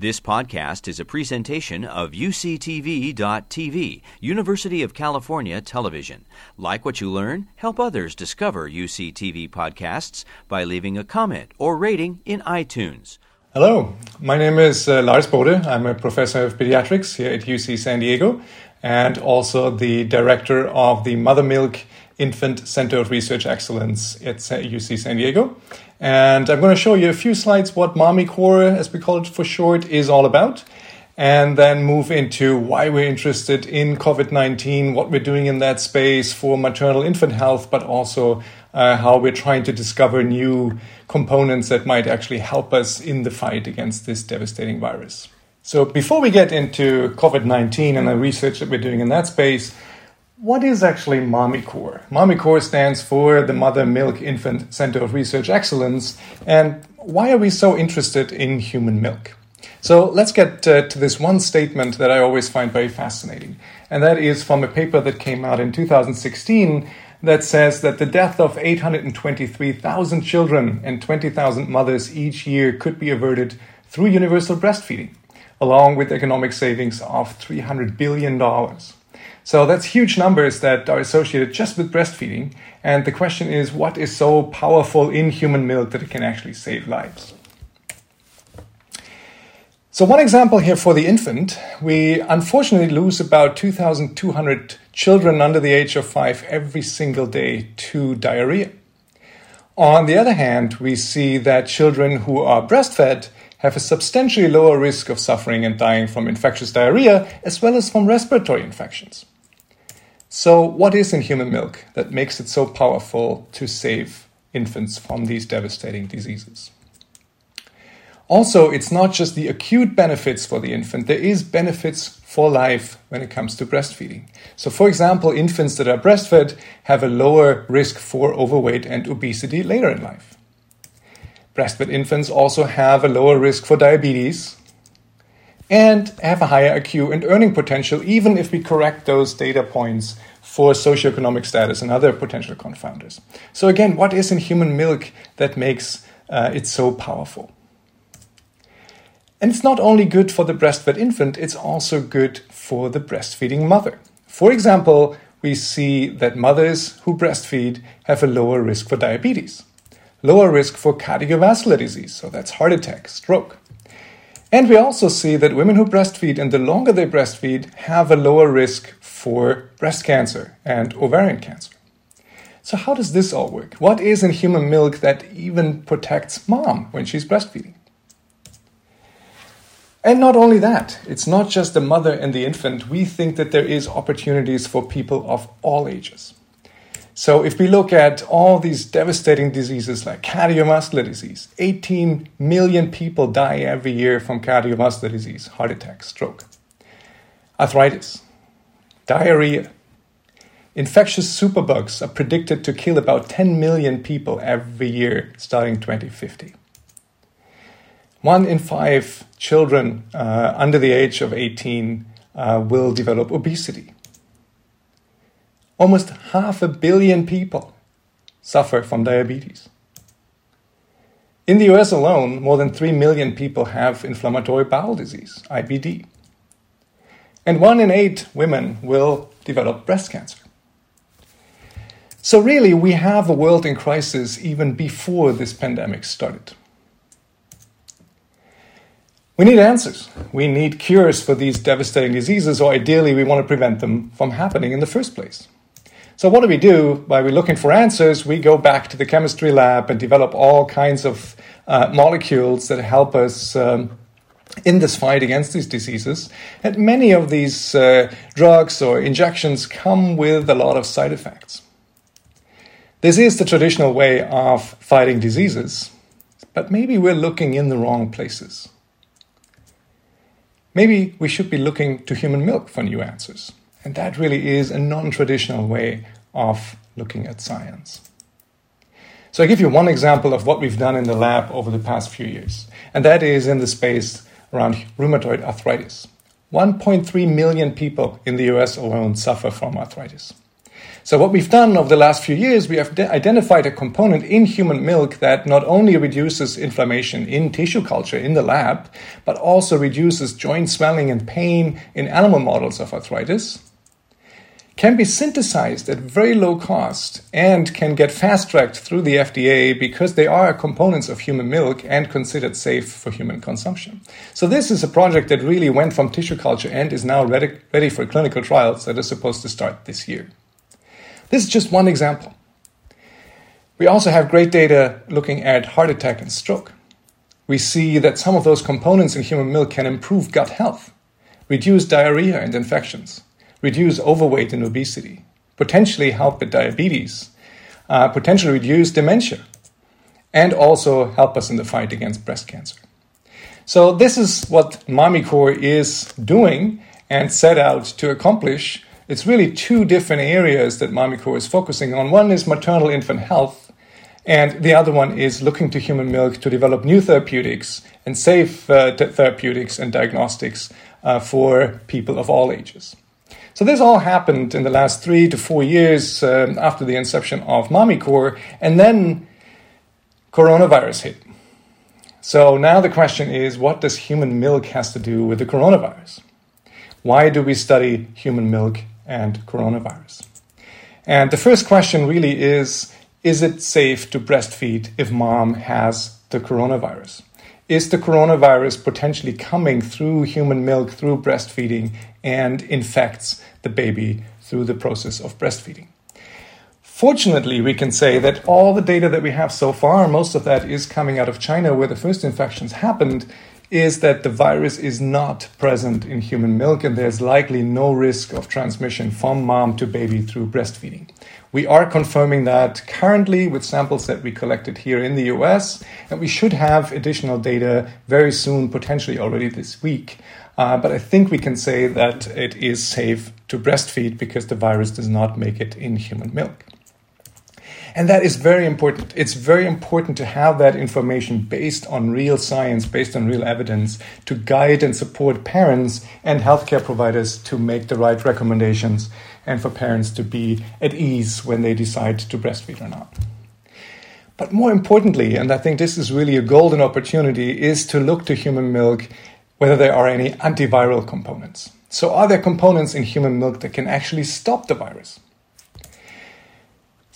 This podcast is a presentation of UCTV.tv, University of California Television. Like what you learn, help others discover UCTV podcasts by leaving a comment or rating in iTunes. Hello, my name is uh, Lars Bode. I'm a professor of pediatrics here at UC San Diego and also the director of the Mother Milk Infant Center of Research Excellence at UC San Diego. And I'm going to show you a few slides what MOMI CORE, as we call it for short, is all about. And then move into why we're interested in COVID 19, what we're doing in that space for maternal infant health, but also uh, how we're trying to discover new components that might actually help us in the fight against this devastating virus. So, before we get into COVID 19 and the research that we're doing in that space, what is actually MOMI CORE? MommyCore stands for the Mother Milk Infant Center of Research Excellence. And why are we so interested in human milk? So let's get uh, to this one statement that I always find very fascinating. And that is from a paper that came out in 2016 that says that the death of 823,000 children and 20,000 mothers each year could be averted through universal breastfeeding, along with economic savings of $300 billion. So that's huge numbers that are associated just with breastfeeding. And the question is, what is so powerful in human milk that it can actually save lives? So, one example here for the infant, we unfortunately lose about 2,200 children under the age of five every single day to diarrhea. On the other hand, we see that children who are breastfed have a substantially lower risk of suffering and dying from infectious diarrhea as well as from respiratory infections. So, what is in human milk that makes it so powerful to save infants from these devastating diseases? Also, it's not just the acute benefits for the infant, there is benefits for life when it comes to breastfeeding. So, for example, infants that are breastfed have a lower risk for overweight and obesity later in life. Breastfed infants also have a lower risk for diabetes, and have a higher IQ and earning potential, even if we correct those data points for socioeconomic status and other potential confounders. So, again, what is in human milk that makes uh, it so powerful? And it's not only good for the breastfed infant, it's also good for the breastfeeding mother. For example, we see that mothers who breastfeed have a lower risk for diabetes, lower risk for cardiovascular disease, so that's heart attack, stroke, and we also see that women who breastfeed and the longer they breastfeed have a lower risk for breast cancer and ovarian cancer. So, how does this all work? What is in human milk that even protects mom when she's breastfeeding? And not only that, it's not just the mother and the infant. We think that there is opportunities for people of all ages. So if we look at all these devastating diseases like cardiovascular disease, 18 million people die every year from cardiovascular disease, heart attack, stroke, arthritis, diarrhea. Infectious superbugs are predicted to kill about 10 million people every year starting 2050. One in five children uh, under the age of 18 uh, will develop obesity. Almost half a billion people suffer from diabetes. In the US alone, more than 3 million people have inflammatory bowel disease, IBD. And one in eight women will develop breast cancer. So, really, we have a world in crisis even before this pandemic started. We need answers. We need cures for these devastating diseases, or ideally, we want to prevent them from happening in the first place. So what do we do? While we're looking for answers, we go back to the chemistry lab and develop all kinds of uh, molecules that help us um, in this fight against these diseases. And many of these uh, drugs or injections come with a lot of side effects. This is the traditional way of fighting diseases, but maybe we're looking in the wrong places. Maybe we should be looking to human milk for new answers. And that really is a non traditional way of looking at science. So, I give you one example of what we've done in the lab over the past few years, and that is in the space around rheumatoid arthritis. 1.3 million people in the US alone suffer from arthritis. So, what we've done over the last few years, we have de- identified a component in human milk that not only reduces inflammation in tissue culture in the lab, but also reduces joint swelling and pain in animal models of arthritis can be synthesized at very low cost and can get fast tracked through the FDA because they are components of human milk and considered safe for human consumption. So, this is a project that really went from tissue culture and is now ready, ready for clinical trials that are supposed to start this year. This is just one example. We also have great data looking at heart attack and stroke. We see that some of those components in human milk can improve gut health, reduce diarrhea and infections reduce overweight and obesity, potentially help with diabetes, uh, potentially reduce dementia, and also help us in the fight against breast cancer. So, this is what MOMI CORE is doing and set out to accomplish. It's really two different areas that MOMI CORE is focusing on. One is maternal infant health, and the other one is looking to human milk to develop new therapeutics and safe uh, therapeutics and diagnostics uh, for people of all ages. So this all happened in the last three to four years um, after the inception of MOMI CORE, and then coronavirus hit. So now the question is, what does human milk has to do with the coronavirus? Why do we study human milk and coronavirus? And the first question really is, is it safe to breastfeed if mom has the coronavirus? Is the coronavirus potentially coming through human milk, through breastfeeding, and infects the baby through the process of breastfeeding. Fortunately, we can say that all the data that we have so far, most of that is coming out of China where the first infections happened, is that the virus is not present in human milk and there's likely no risk of transmission from mom to baby through breastfeeding. We are confirming that currently with samples that we collected here in the US, and we should have additional data very soon, potentially already this week, uh, but I think we can say that it is safe to breastfeed because the virus does not make it in human milk. And that is very important. It's very important to have that information based on real science, based on real evidence, to guide and support parents and healthcare providers to make the right recommendations and for parents to be at ease when they decide to breastfeed or not. But more importantly, and I think this is really a golden opportunity, is to look to human milk whether there are any antiviral components. So, are there components in human milk that can actually stop the virus?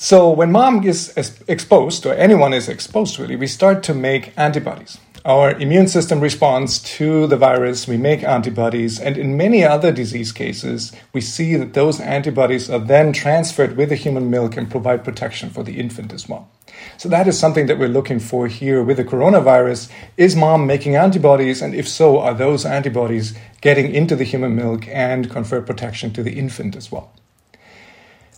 So, when mom is exposed, or anyone is exposed really, we start to make antibodies. Our immune system responds to the virus, we make antibodies, and in many other disease cases, we see that those antibodies are then transferred with the human milk and provide protection for the infant as well. So that is something that we're looking for here with the coronavirus. Is mom making antibodies? And if so, are those antibodies getting into the human milk and confer protection to the infant as well?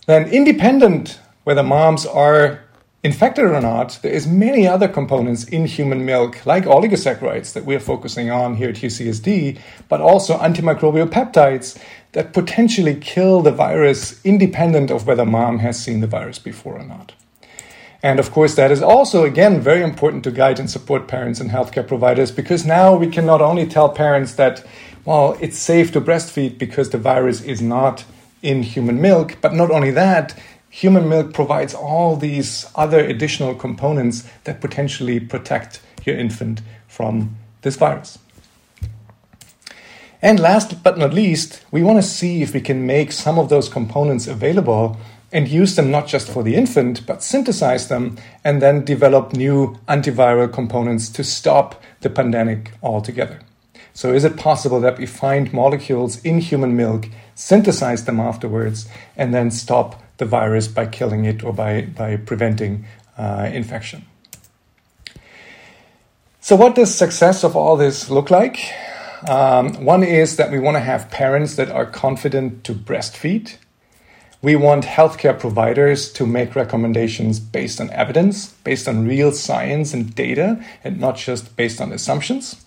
Then independent whether moms are infected or not, there is many other components in human milk, like oligosaccharides that we're focusing on here at UCSD, but also antimicrobial peptides that potentially kill the virus independent of whether mom has seen the virus before or not. And of course, that is also, again, very important to guide and support parents and healthcare providers because now we can not only tell parents that, well, it's safe to breastfeed because the virus is not in human milk, but not only that, human milk provides all these other additional components that potentially protect your infant from this virus. And last but not least, we want to see if we can make some of those components available and use them not just for the infant, but synthesize them and then develop new antiviral components to stop the pandemic altogether. So, is it possible that we find molecules in human milk, synthesize them afterwards, and then stop the virus by killing it or by, by preventing uh, infection? So, what does success of all this look like? Um, one is that we want to have parents that are confident to breastfeed we want healthcare providers to make recommendations based on evidence, based on real science and data, and not just based on assumptions.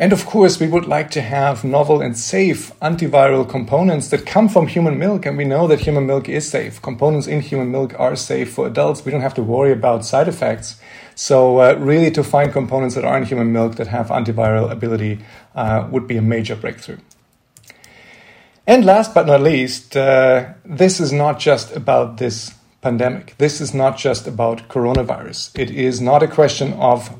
And of course, we would like to have novel and safe antiviral components that come from human milk. And we know that human milk is safe. Components in human milk are safe for adults. We don't have to worry about side effects. So, uh, really, to find components that are in human milk that have antiviral ability uh, would be a major breakthrough. And last but not least, uh, this is not just about this pandemic. This is not just about coronavirus. It is not a question of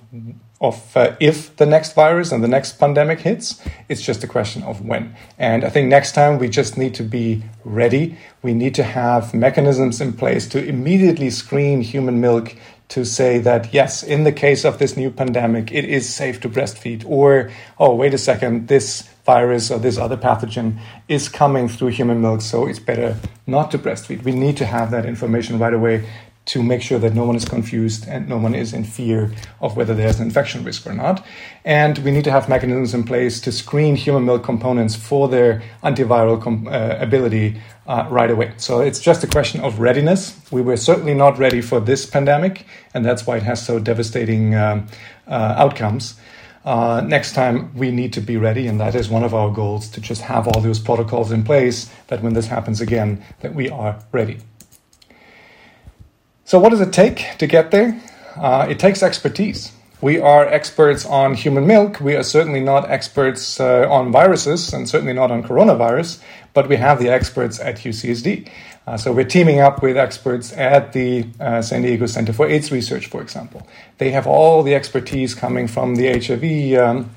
of uh, if the next virus and the next pandemic hits. It's just a question of when. And I think next time we just need to be ready. We need to have mechanisms in place to immediately screen human milk to say that yes, in the case of this new pandemic, it is safe to breastfeed, or oh, wait a second, this virus or this other pathogen is coming through human milk, so it's better not to breastfeed. We need to have that information right away to make sure that no one is confused and no one is in fear of whether there's an infection risk or not. And we need to have mechanisms in place to screen human milk components for their antiviral com- uh, ability uh, right away. So it's just a question of readiness. We were certainly not ready for this pandemic, and that's why it has so devastating um, uh, outcomes. Uh, next time we need to be ready and that is one of our goals to just have all those protocols in place that when this happens again that we are ready so what does it take to get there? Uh, it takes expertise. We are experts on human milk. We are certainly not experts uh, on viruses and certainly not on coronavirus but we have the experts at ucsd uh, so we're teaming up with experts at the uh, San Diego Center for AIDS Research, for example. They have all the expertise coming from the HIV um,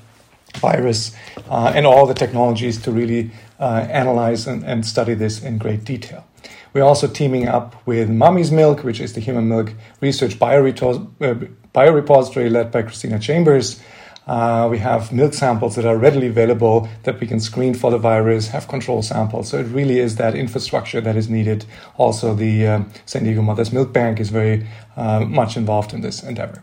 virus uh, and all the technologies to really uh, analyze and, and, study this in great detail. We're also teaming up with Mommy's Milk, which is the human milk research uh, biorepository led by Christina Chambers. Uh, we have milk samples that are readily available that we can screen for the virus, have control samples. So it really is that infrastructure that is needed. Also, the uh, San Diego Mother's Milk Bank is very uh, much involved in this endeavor.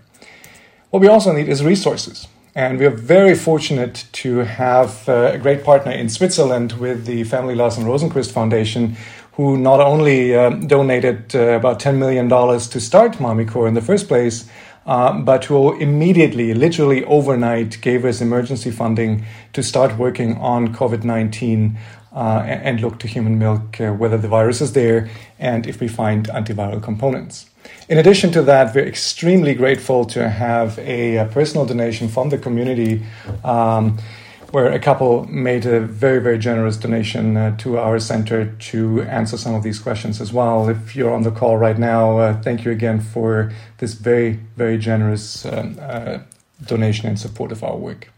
What we also need is resources. And we are very fortunate to have uh, a great partner in Switzerland with the Family Larsson-Rosenquist Foundation, who not only um, donated uh, about $10 million to start MOMI CORE in the first place, uh, but who immediately, literally overnight, gave us emergency funding to start working on COVID 19 uh, and look to human milk, uh, whether the virus is there, and if we find antiviral components. In addition to that, we're extremely grateful to have a, a personal donation from the community. Um, where a couple made a very, very generous donation uh, to our center to answer some of these questions as well. If you're on the call right now, uh, thank you again for this very, very generous um, uh, donation in support of our work.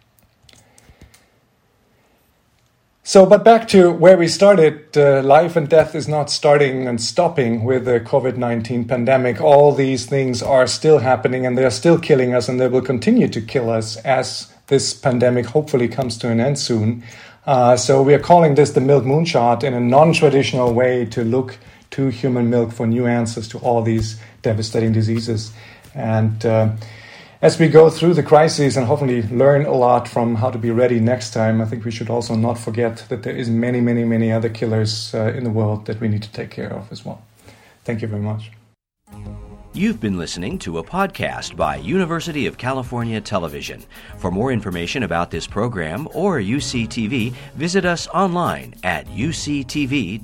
So, but back to where we started, uh, life and death is not starting and stopping with the COVID 19 pandemic. All these things are still happening and they are still killing us and they will continue to kill us as this pandemic hopefully comes to an end soon. Uh, so we are calling this the milk moonshot in a non-traditional way to look to human milk for new answers to all these devastating diseases. And uh, as we go through the crises and hopefully learn a lot from how to be ready next time, I think we should also not forget that there is many, many, many other killers uh, in the world that we need to take care of as well. Thank you very much. You've been listening to a podcast by University of California Television. For more information about this program or UCTV, visit us online at uctv.tv.